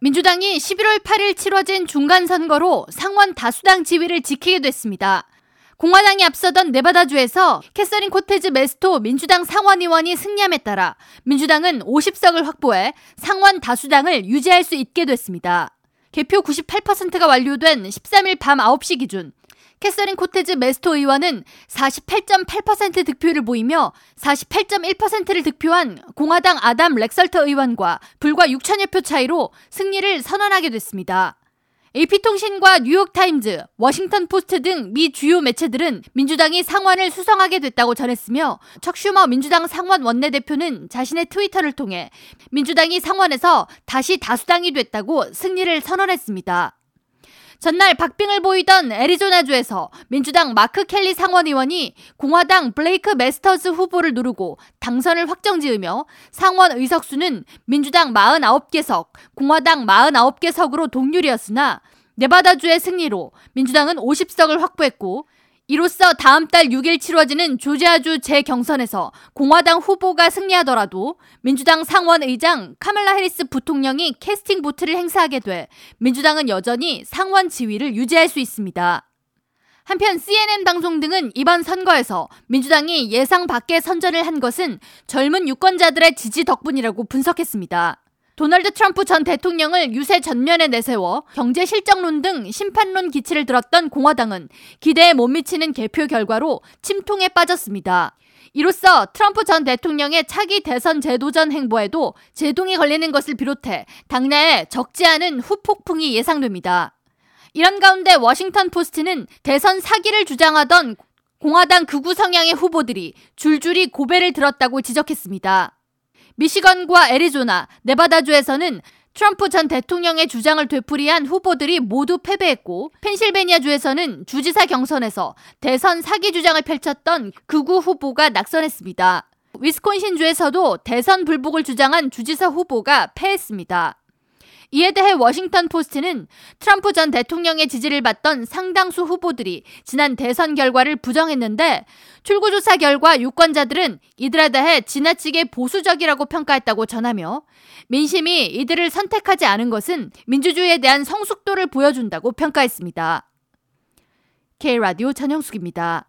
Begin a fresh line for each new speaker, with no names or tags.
민주당이 11월 8일 치러진 중간선거로 상원 다수당 지위를 지키게 됐습니다. 공화당이 앞서던 네바다주에서 캐서린 코테즈 메스토 민주당 상원의원이 승리함에 따라 민주당은 50석을 확보해 상원 다수당을 유지할 수 있게 됐습니다. 개표 98%가 완료된 13일 밤 9시 기준 캐서린 코테즈 메스토 의원은 48.8% 득표를 보이며 48.1%를 득표한 공화당 아담 렉설터 의원과 불과 6천여 표 차이로 승리를 선언하게 됐습니다. AP통신과 뉴욕타임즈, 워싱턴 포스트 등 미 주요 매체들은 민주당이 상원을 수성하게 됐다고 전했으며 척슈머 민주당 상원 원내대표는 자신의 트위터를 통해 민주당이 상원에서 다시 다수당이 됐다고 승리를 선언했습니다. 전날 박빙을 보이던 애리조나주에서 민주당 마크 켈리 상원 의원이 공화당 블레이크 메스터스 후보를 누르고 당선을 확정지으며 상원 의석수는 민주당 49개석, 공화당 49개석으로 동률이었으나 네바다주의 승리로 민주당은 50석을 확보했고 이로써 다음 달 6일 치러지는 조지아주 재경선에서 공화당 후보가 승리하더라도 민주당 상원 의장 카멜라 해리스 부통령이 캐스팅 보트를 행사하게 돼 민주당은 여전히 상원 지위를 유지할 수 있습니다. 한편 CNN 방송 등은 이번 선거에서 민주당이 예상 밖의 선전을 한 것은 젊은 유권자들의 지지 덕분이라고 분석했습니다. 도널드 트럼프 전 대통령을 유세 전면에 내세워 경제 실정론 등 심판론 기치를 들었던 공화당은 기대에 못 미치는 개표 결과로 침통에 빠졌습니다. 이로써 트럼프 전 대통령의 차기 대선 재도전 행보에도 제동이 걸리는 것을 비롯해 당내에 적지 않은 후폭풍이 예상됩니다. 이런 가운데 워싱턴 포스트는 대선 사기를 주장하던 공화당 극우 성향의 후보들이 줄줄이 고배를 들었다고 지적했습니다. 미시건과 애리조나, 네바다주에서는 트럼프 전 대통령의 주장을 되풀이한 후보들이 모두 패배했고 펜실베니아주에서는 주지사 경선에서 대선 사기 주장을 펼쳤던 극우 후보가 낙선했습니다. 위스콘신주에서도 대선 불복을 주장한 주지사 후보가 패했습니다. 이에 대해 워싱턴 포스트는 트럼프 전 대통령의 지지를 받던 상당수 후보들이 지난 대선 결과를 부정했는데 출구조사 결과 유권자들은 이들에 대해 지나치게 보수적이라고 평가했다고 전하며 민심이 이들을 선택하지 않은 것은 민주주의에 대한 성숙도를 보여준다고 평가했습니다. K라디오 전영숙입니다.